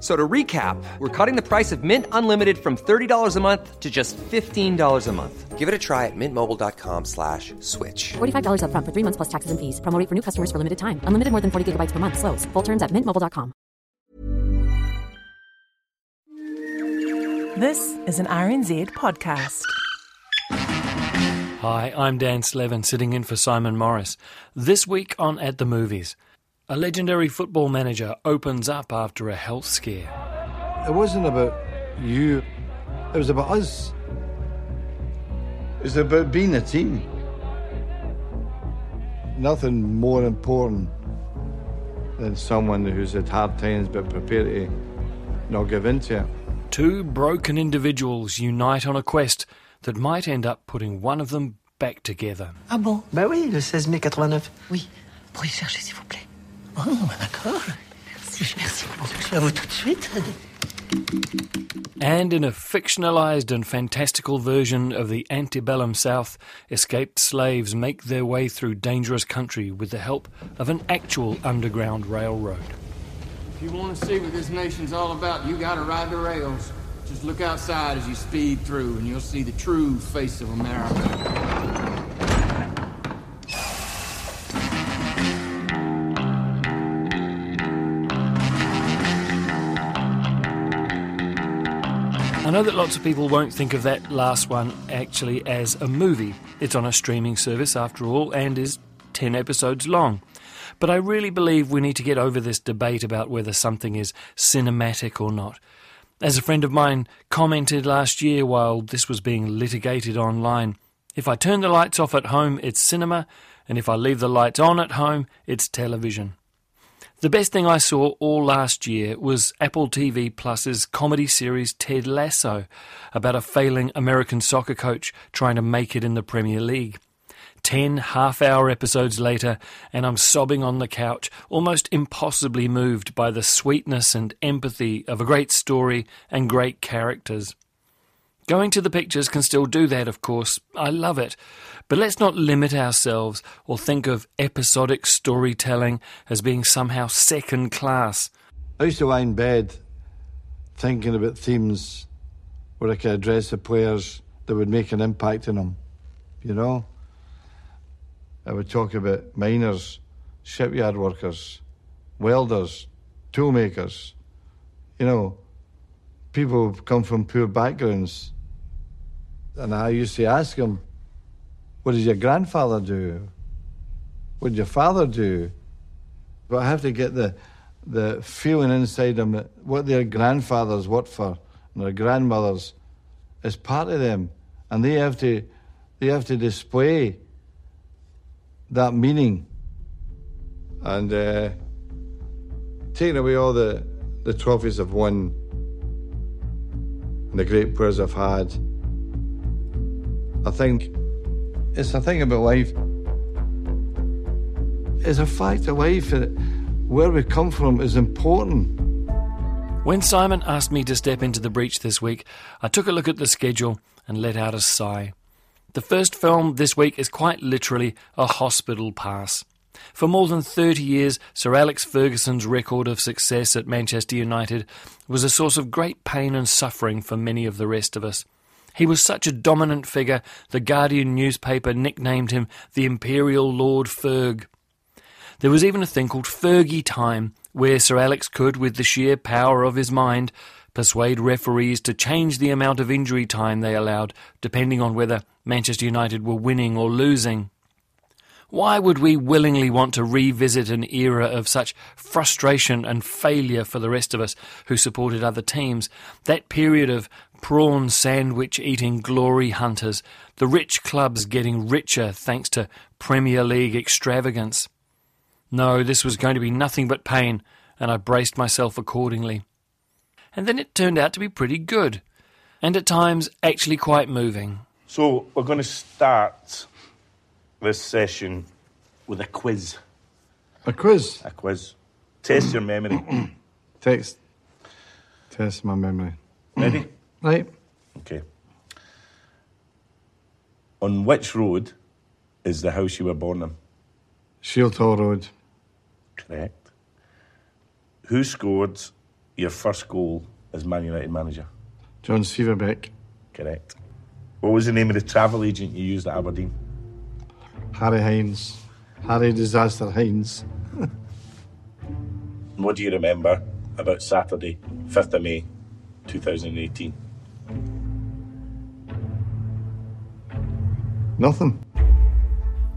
F- So to recap, we're cutting the price of Mint Unlimited from $30 a month to just $15 a month. Give it a try at mintmobile.com slash switch. $45 upfront for three months plus taxes and fees. Promo rate for new customers for limited time. Unlimited more than 40 gigabytes per month. Slows. Full terms at mintmobile.com. This is an RNZ podcast. Hi, I'm Dan Slevin, sitting in for Simon Morris. This week on At the Movies, a legendary football manager opens up after a health scare. It wasn't about you, it was about us. It's about being a team. Nothing more important than someone who's had hard times but prepared to not give in to it. Two broken individuals unite on a quest that might end up putting one of them back together. Ah bon Bah oui, le 16 mai 89. Oui. Pour y chercher, s'il vous plaît. Oh, d'accord. Merci, merci beaucoup. À vous tout de suite. And in a fictionalized and fantastical version of the antebellum South, escaped slaves make their way through dangerous country with the help of an actual underground railroad. If you want to see what this nation's all about, you gotta ride the rails. Just look outside as you speed through, and you'll see the true face of America. I know that lots of people won't think of that last one actually as a movie. It's on a streaming service after all and is 10 episodes long. But I really believe we need to get over this debate about whether something is cinematic or not. As a friend of mine commented last year while this was being litigated online, if I turn the lights off at home, it's cinema, and if I leave the lights on at home, it's television. The best thing I saw all last year was Apple TV Plus's comedy series Ted Lasso about a failing American soccer coach trying to make it in the Premier League. Ten half hour episodes later, and I'm sobbing on the couch, almost impossibly moved by the sweetness and empathy of a great story and great characters. Going to the pictures can still do that, of course. I love it. But let's not limit ourselves or think of episodic storytelling as being somehow second class. I used to lie in bed thinking about themes where I could address the players that would make an impact on them. You know? I would talk about miners, shipyard workers, welders, toolmakers, you know, people who come from poor backgrounds. And I used to ask him, what did your grandfather do? What did your father do? But I have to get the the feeling inside them that what their grandfathers worked for and their grandmothers is part of them. And they have to they have to display that meaning. And uh, taking away all the, the trophies I've won and the great players I've had, I think it's a thing about life. It's a fact of life that where we come from is important. When Simon asked me to step into the breach this week, I took a look at the schedule and let out a sigh. The first film this week is quite literally a hospital pass. For more than 30 years, Sir Alex Ferguson's record of success at Manchester United was a source of great pain and suffering for many of the rest of us. He was such a dominant figure, the Guardian newspaper nicknamed him the Imperial Lord Ferg. There was even a thing called Fergie Time, where Sir Alex could, with the sheer power of his mind, persuade referees to change the amount of injury time they allowed, depending on whether Manchester United were winning or losing. Why would we willingly want to revisit an era of such frustration and failure for the rest of us who supported other teams? That period of prawn sandwich eating glory hunters, the rich clubs getting richer thanks to Premier League extravagance. No, this was going to be nothing but pain, and I braced myself accordingly. And then it turned out to be pretty good, and at times actually quite moving. So we're going to start this session with a quiz. A quiz. A quiz. Test your memory. Text. Test my memory. Ready? Right. Okay. On which road is the house you were born in? Shieldhall Road. Correct. Who scored your first goal as Man United manager? John Sivebæk. Correct. What was the name of the travel agent you used at Aberdeen? Harry Hines. Harry Disaster Hines. What do you remember about Saturday, 5th of May, 2018? Nothing.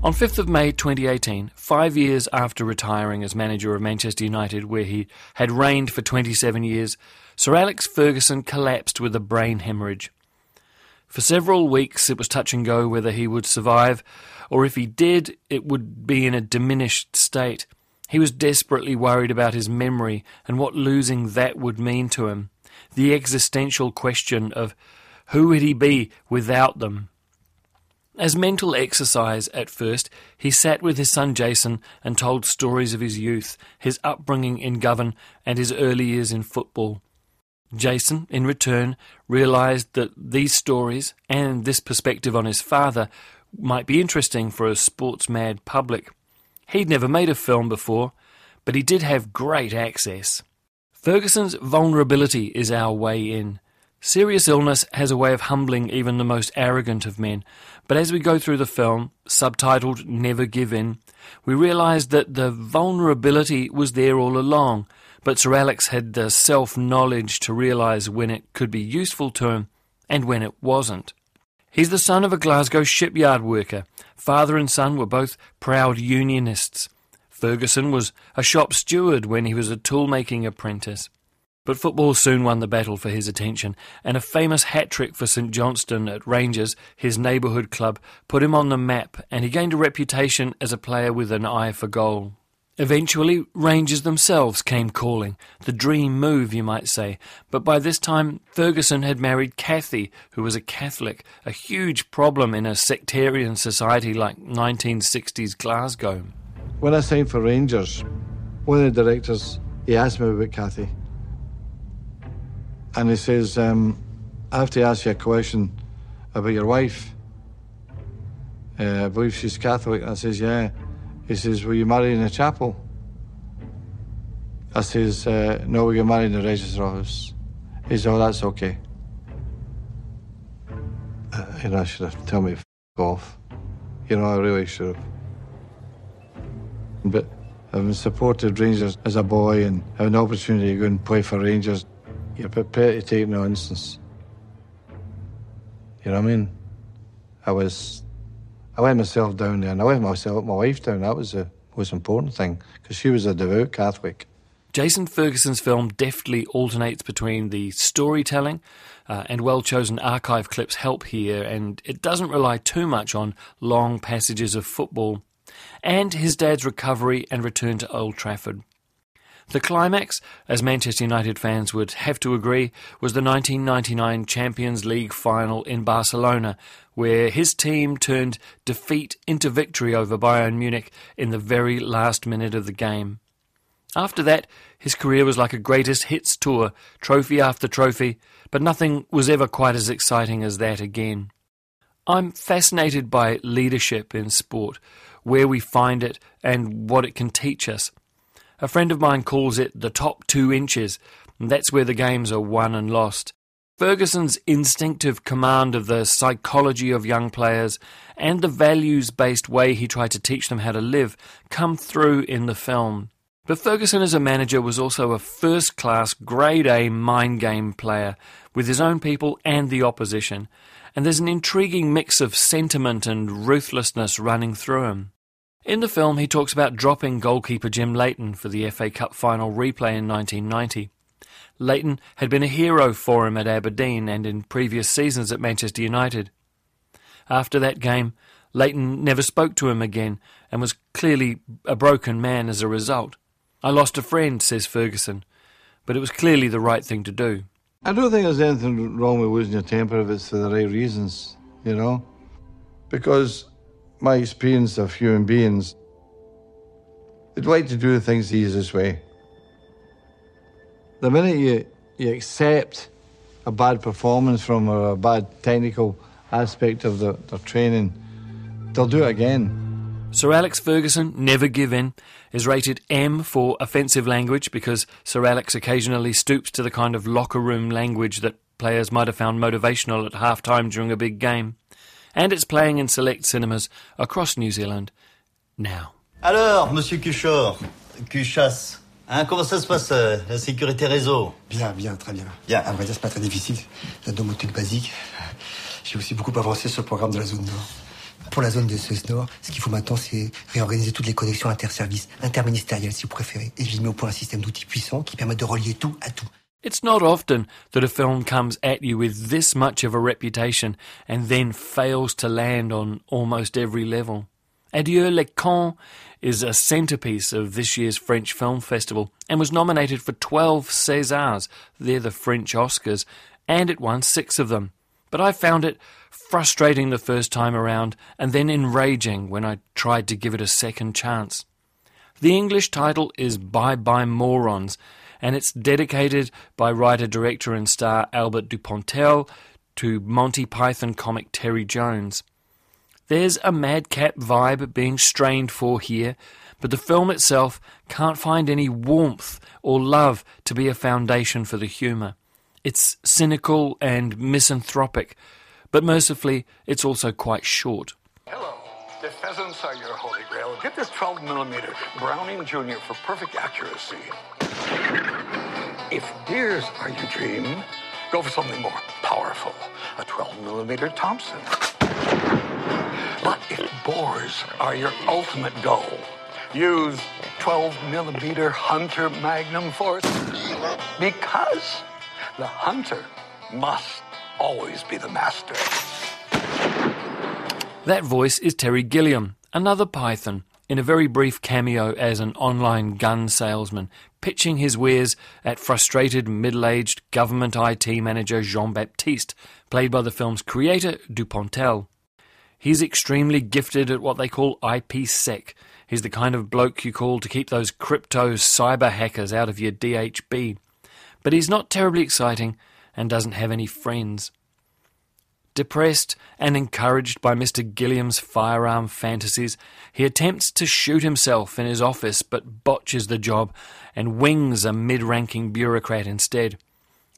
On 5th of May 2018, five years after retiring as manager of Manchester United, where he had reigned for 27 years, Sir Alex Ferguson collapsed with a brain hemorrhage. For several weeks, it was touch and go whether he would survive, or if he did, it would be in a diminished state. He was desperately worried about his memory and what losing that would mean to him. The existential question of who would he be without them? As mental exercise at first, he sat with his son Jason and told stories of his youth, his upbringing in Govan, and his early years in football. Jason, in return, realized that these stories and this perspective on his father might be interesting for a sports mad public. He'd never made a film before, but he did have great access. Ferguson's vulnerability is our way in. Serious illness has a way of humbling even the most arrogant of men, but as we go through the film, subtitled Never Give In, we realise that the vulnerability was there all along, but Sir Alex had the self knowledge to realise when it could be useful to him and when it wasn't. He's the son of a Glasgow shipyard worker. Father and son were both proud unionists. Ferguson was a shop steward when he was a tool making apprentice. But football soon won the battle for his attention, and a famous hat trick for St Johnstone at Rangers, his neighbourhood club, put him on the map, and he gained a reputation as a player with an eye for goal. Eventually, Rangers themselves came calling, the dream move, you might say, but by this time Ferguson had married Kathy, who was a Catholic, a huge problem in a sectarian society like 1960s Glasgow. When I signed for Rangers, one of the directors, he asked me about Kathy. And he says, um, I have to ask you a question about your wife. Uh, I believe she's Catholic. I says, yeah. He says, were you married in a chapel? I says, uh, no, we got married in the register office. He says, oh, that's okay. Uh, you know, I should have told me f- off. You know, I really should have. But having supported Rangers as a boy and having an opportunity to go and play for Rangers, you're prepared to take no instance. You know what I mean? I was, I let myself down there, and I let myself, my wife down. That was the most important thing because she was a devout Catholic. Jason Ferguson's film deftly alternates between the storytelling uh, and well chosen archive clips help here, and it doesn't rely too much on long passages of football, and his dad's recovery and return to Old Trafford. The climax, as Manchester United fans would have to agree, was the 1999 Champions League final in Barcelona, where his team turned defeat into victory over Bayern Munich in the very last minute of the game. After that, his career was like a greatest hits tour, trophy after trophy, but nothing was ever quite as exciting as that again. I'm fascinated by leadership in sport, where we find it, and what it can teach us. A friend of mine calls it the top two inches, and that's where the games are won and lost. Ferguson's instinctive command of the psychology of young players and the values based way he tried to teach them how to live come through in the film. But Ferguson as a manager was also a first class, grade A mind game player with his own people and the opposition, and there's an intriguing mix of sentiment and ruthlessness running through him. In the film, he talks about dropping goalkeeper Jim Leighton for the FA Cup final replay in 1990. Leighton had been a hero for him at Aberdeen and in previous seasons at Manchester United. After that game, Leighton never spoke to him again and was clearly a broken man as a result. I lost a friend, says Ferguson, but it was clearly the right thing to do. I don't think there's anything wrong with losing your temper if it's for the right reasons, you know? Because my experience of human beings, they'd like to do things the easiest way. the minute you, you accept a bad performance from or a bad technical aspect of the, their training, they'll do it again. Sir Alex Ferguson, Never Give In, is rated M for offensive language because Sir Alex occasionally stoops to the kind of locker room language that players might have found motivational at half time during a big game. And it's playing in select cinemas across New Zealand now. Alors, monsieur Cuchor, Cuchasse, hein, comment ça se passe, euh, la sécurité réseau? Bien, bien, très bien. Bien, à vrai dire, c'est pas très difficile. La domotique basique. J'ai aussi beaucoup avancé sur le programme de la zone nord. Pour la zone de Suez Nord, ce qu'il faut maintenant, c'est réorganiser toutes les connexions interservices, interministérielles si vous préférez. Et j'ai mis au point un système d'outils puissants qui permettent de relier tout à tout. It's not often that a film comes at you with this much of a reputation and then fails to land on almost every level. Adieu les cons is a centerpiece of this year's French Film Festival and was nominated for 12 Césars, they're the French Oscars, and it won six of them. But I found it frustrating the first time around and then enraging when I tried to give it a second chance. The English title is Bye Bye Morons, and it's dedicated by writer, director, and star Albert Dupontel to Monty Python comic Terry Jones. There's a madcap vibe being strained for here, but the film itself can't find any warmth or love to be a foundation for the humour. It's cynical and misanthropic, but mercifully, it's also quite short. Hello. If pheasants are your holy grail, get this 12 millimeter Browning Jr. for perfect accuracy. If deers are your dream, go for something more powerful. A 12 millimeter Thompson. But if boars are your ultimate goal, use 12 millimeter Hunter Magnum Force. Because the hunter must always be the master. That voice is Terry Gilliam, another Python, in a very brief cameo as an online gun salesman, pitching his wares at frustrated middle aged government IT manager Jean Baptiste, played by the film's creator, Dupontel. He's extremely gifted at what they call IPsec. He's the kind of bloke you call to keep those crypto cyber hackers out of your DHB. But he's not terribly exciting and doesn't have any friends. Depressed and encouraged by Mr. Gilliam's firearm fantasies, he attempts to shoot himself in his office but botches the job and wings a mid ranking bureaucrat instead.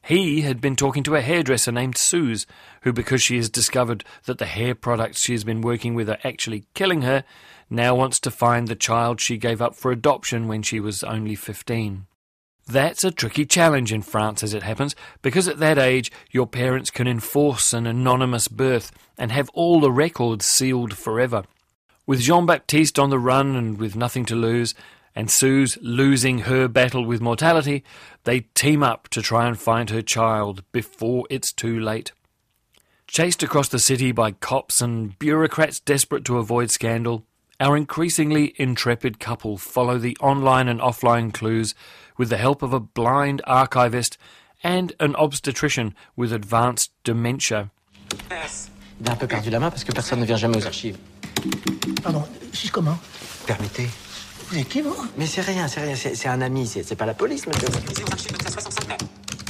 He had been talking to a hairdresser named Suze, who, because she has discovered that the hair products she has been working with are actually killing her, now wants to find the child she gave up for adoption when she was only 15. That's a tricky challenge in France, as it happens, because at that age your parents can enforce an anonymous birth and have all the records sealed forever. With Jean Baptiste on the run and with nothing to lose, and Suze losing her battle with mortality, they team up to try and find her child before it's too late. Chased across the city by cops and bureaucrats desperate to avoid scandal, our increasingly intrepid couple follow the online and offline clues with the help of a blind archivist and an obstetrician with advanced dementia. Il a un peu perdu la main parce que personne ne vient jamais aux archives. Pardon, suis comment Permettez. Vous êtes qui, vous Mais c'est rien, c'est rien, c'est c'est un ami, c'est c'est pas la police, monsieur.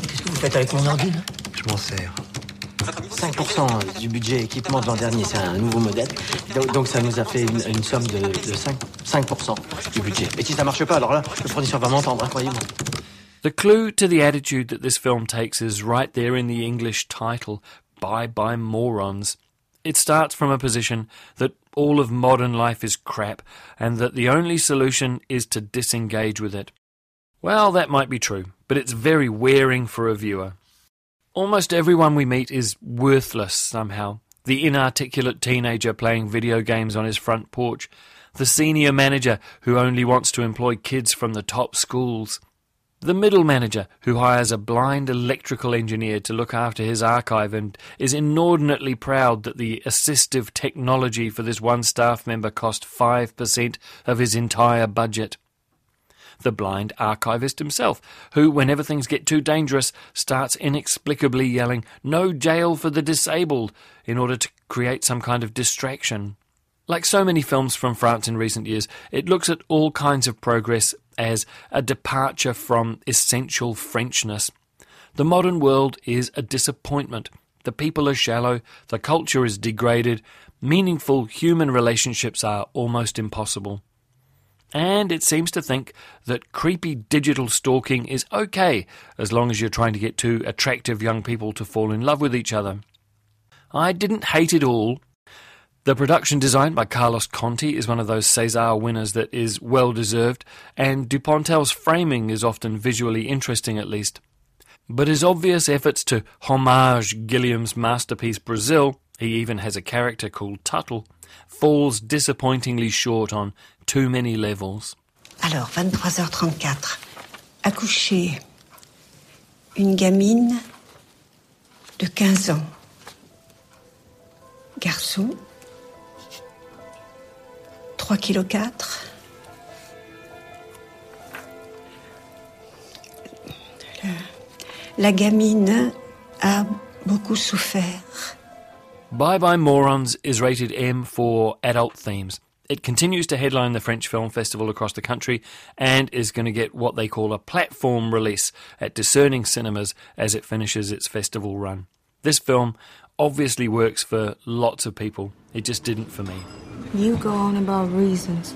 Qu'est-ce que vous faites avec mon ordi, là Je m'en sers. 5% du budget équipement de l'an dernier, c'est un nouveau modèle. Donc, ça nous a fait une, une somme de, de 5, 5% du budget. Et si ça marche pas, alors là, le fournisseur va m'entendre, croyez-moi. The clue to the attitude that this film takes is right there in the English title, Bye Bye Morons. It starts from a position that all of modern life is crap and that the only solution is to disengage with it. Well, that might be true, but it's very wearing for a viewer. Almost everyone we meet is worthless somehow. The inarticulate teenager playing video games on his front porch, the senior manager who only wants to employ kids from the top schools, the middle manager who hires a blind electrical engineer to look after his archive and is inordinately proud that the assistive technology for this one staff member cost 5% of his entire budget the blind archivist himself, who, whenever things get too dangerous, starts inexplicably yelling, No jail for the disabled, in order to create some kind of distraction. Like so many films from France in recent years, it looks at all kinds of progress as a departure from essential Frenchness. The modern world is a disappointment. The people are shallow, the culture is degraded, meaningful human relationships are almost impossible. And it seems to think that creepy digital stalking is okay as long as you're trying to get two attractive young people to fall in love with each other. I didn't hate it all. The production design by Carlos Conti is one of those César winners that is well deserved, and Dupontel's framing is often visually interesting at least. But his obvious efforts to homage Gilliam's masterpiece Brazil, he even has a character called Tuttle, falls disappointingly short on too many levels. Alors, 23h34. Accoucher une gamine de 15 ans. Garçon, 3 kg 4. La gamine a beaucoup souffert. Bye Bye Morons is rated M for adult themes. It continues to headline the French Film Festival across the country and is going to get what they call a platform release at discerning cinemas as it finishes its festival run. This film obviously works for lots of people. It just didn't for me. You go on about reasons.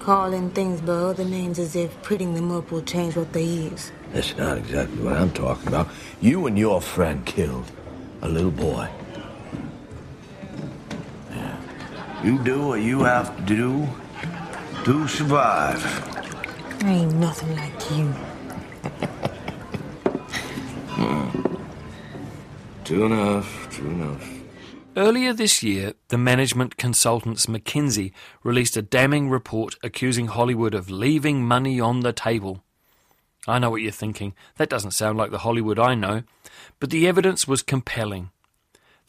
Calling things by other names as if putting them up will change what they is. That's not exactly what I'm talking about. You and your friend killed a little boy. You do what you have to do to survive. I ain't nothing like you. Hmm. True enough, true enough. Earlier this year, the management consultants McKinsey released a damning report accusing Hollywood of leaving money on the table. I know what you're thinking. That doesn't sound like the Hollywood I know. But the evidence was compelling.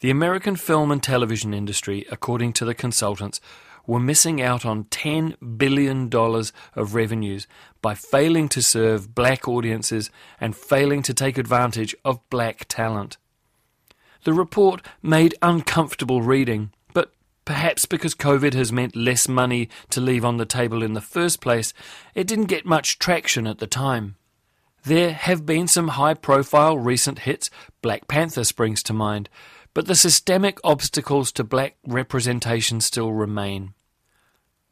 The American film and television industry, according to the consultants, were missing out on $10 billion of revenues by failing to serve black audiences and failing to take advantage of black talent. The report made uncomfortable reading, but perhaps because COVID has meant less money to leave on the table in the first place, it didn't get much traction at the time. There have been some high profile recent hits, Black Panther springs to mind, but the systemic obstacles to black representation still remain.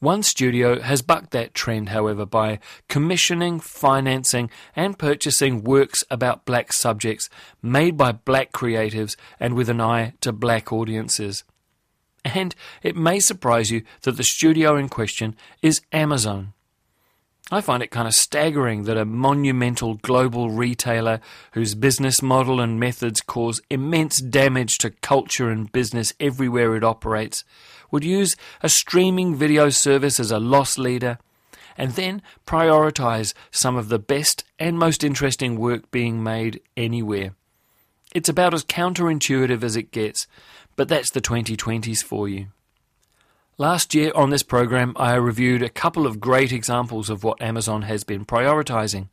One studio has bucked that trend, however, by commissioning, financing, and purchasing works about black subjects made by black creatives and with an eye to black audiences. And it may surprise you that the studio in question is Amazon. I find it kind of staggering that a monumental global retailer whose business model and methods cause immense damage to culture and business everywhere it operates would use a streaming video service as a loss leader and then prioritize some of the best and most interesting work being made anywhere. It's about as counterintuitive as it gets, but that's the 2020s for you. Last year on this program, I reviewed a couple of great examples of what Amazon has been prioritizing.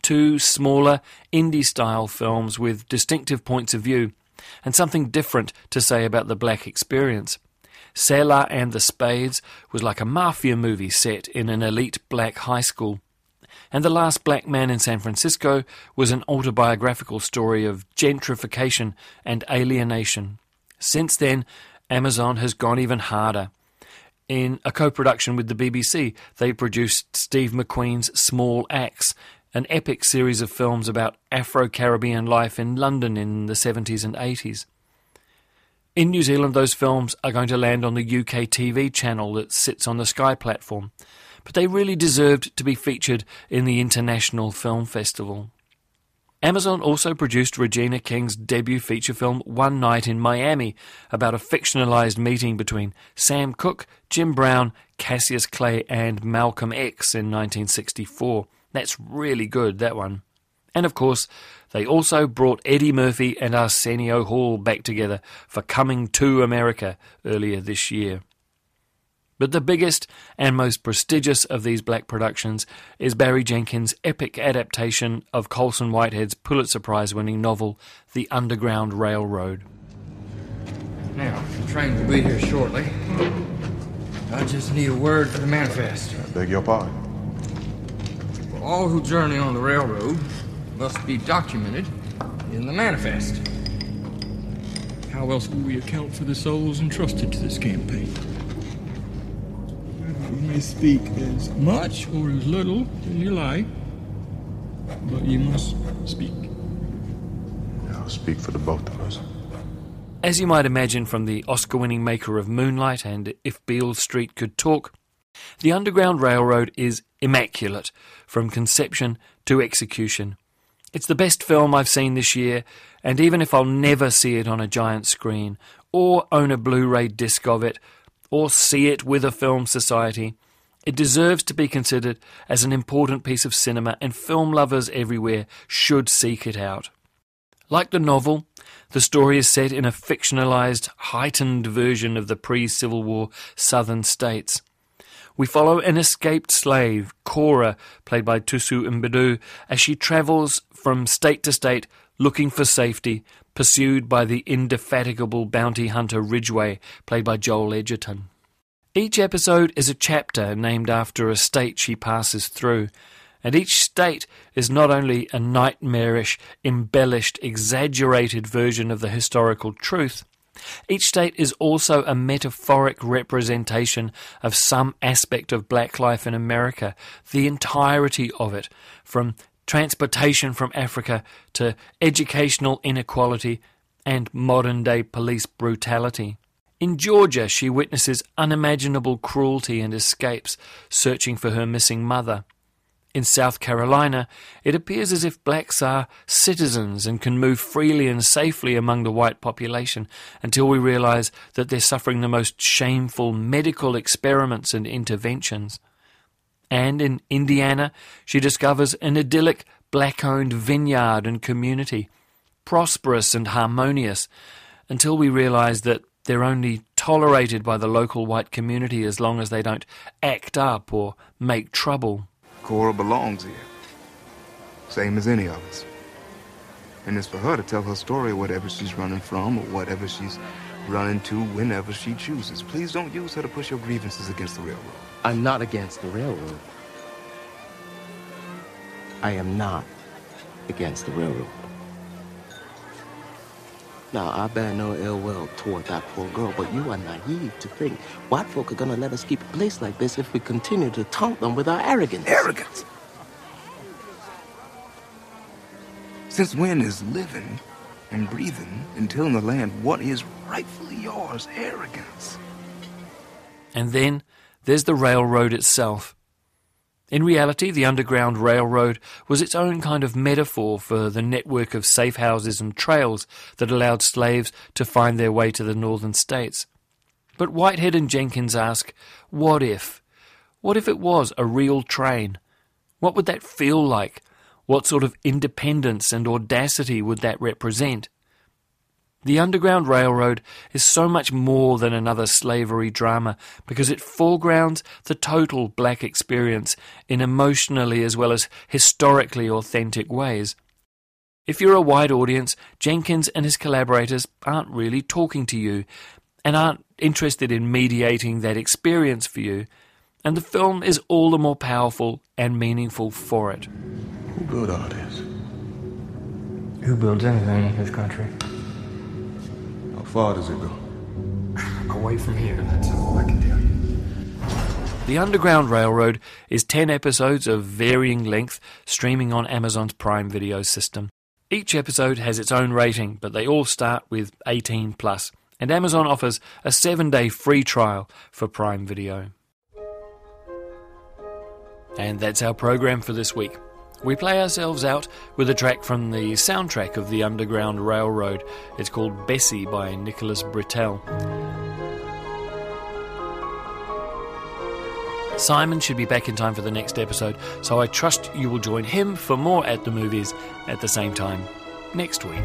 Two smaller, indie style films with distinctive points of view, and something different to say about the black experience. Selah and the Spades was like a mafia movie set in an elite black high school. And The Last Black Man in San Francisco was an autobiographical story of gentrification and alienation. Since then, Amazon has gone even harder. In a co production with the BBC, they produced Steve McQueen's Small Axe, an epic series of films about Afro Caribbean life in London in the 70s and 80s. In New Zealand, those films are going to land on the UK TV channel that sits on the Sky platform, but they really deserved to be featured in the International Film Festival. Amazon also produced Regina King's debut feature film One Night in Miami about a fictionalized meeting between Sam Cooke, Jim Brown, Cassius Clay, and Malcolm X in 1964. That's really good, that one. And of course, they also brought Eddie Murphy and Arsenio Hall back together for Coming to America earlier this year. But the biggest and most prestigious of these black productions is Barry Jenkins' epic adaptation of Colson Whitehead's Pulitzer Prize winning novel, The Underground Railroad. Now, the train will be here shortly. I just need a word for the manifest. I beg your pardon. All who journey on the railroad must be documented in the manifest. How else will we account for the souls entrusted to this campaign? You may speak as much or as little as you like, but you must speak. I'll speak for the both of us. As you might imagine from the Oscar winning maker of Moonlight and If Beale Street Could Talk, the Underground Railroad is immaculate from conception to execution. It's the best film I've seen this year, and even if I'll never see it on a giant screen, or own a Blu ray disc of it, or see it with a film society, it deserves to be considered as an important piece of cinema, and film lovers everywhere should seek it out. Like the novel, the story is set in a fictionalized, heightened version of the pre Civil War southern states. We follow an escaped slave, Cora, played by Thuso Mbedu, as she travels from state to state looking for safety, pursued by the indefatigable bounty hunter Ridgeway, played by Joel Edgerton. Each episode is a chapter named after a state she passes through, and each state is not only a nightmarish, embellished, exaggerated version of the historical truth, each state is also a metaphoric representation of some aspect of black life in America, the entirety of it, from transportation from Africa to educational inequality and modern day police brutality. In Georgia, she witnesses unimaginable cruelty and escapes, searching for her missing mother. In South Carolina, it appears as if blacks are citizens and can move freely and safely among the white population until we realize that they're suffering the most shameful medical experiments and interventions. And in Indiana, she discovers an idyllic black owned vineyard and community, prosperous and harmonious, until we realize that they're only tolerated by the local white community as long as they don't act up or make trouble. Cora belongs here. Same as any of us. And it's for her to tell her story, whatever she's running from or whatever she's running to whenever she chooses. Please don't use her to push your grievances against the railroad. I'm not against the railroad. I am not against the railroad. Now, I bear no ill will toward that poor girl, but you are naive to think white folk are gonna let us keep a place like this if we continue to taunt them with our arrogance. Arrogance? Since when is living and breathing and tilling the land what is rightfully yours arrogance? And then there's the railroad itself. In reality, the Underground Railroad was its own kind of metaphor for the network of safe houses and trails that allowed slaves to find their way to the northern states. But Whitehead and Jenkins ask, what if? What if it was a real train? What would that feel like? What sort of independence and audacity would that represent? The Underground Railroad is so much more than another slavery drama because it foregrounds the total black experience in emotionally as well as historically authentic ways. If you're a wide audience, Jenkins and his collaborators aren't really talking to you and aren't interested in mediating that experience for you, and the film is all the more powerful and meaningful for it. Who built all this? Who builds anything in this country? How far does it go? Away from here, that's all I can tell you. The Underground Railroad is 10 episodes of varying length streaming on Amazon's Prime Video system. Each episode has its own rating, but they all start with 18 plus, and Amazon offers a 7-day free trial for Prime Video. And that's our program for this week. We play ourselves out with a track from the soundtrack of the Underground Railroad. It's called Bessie by Nicholas Britell. Simon should be back in time for the next episode, so I trust you will join him for more at the movies at the same time next week.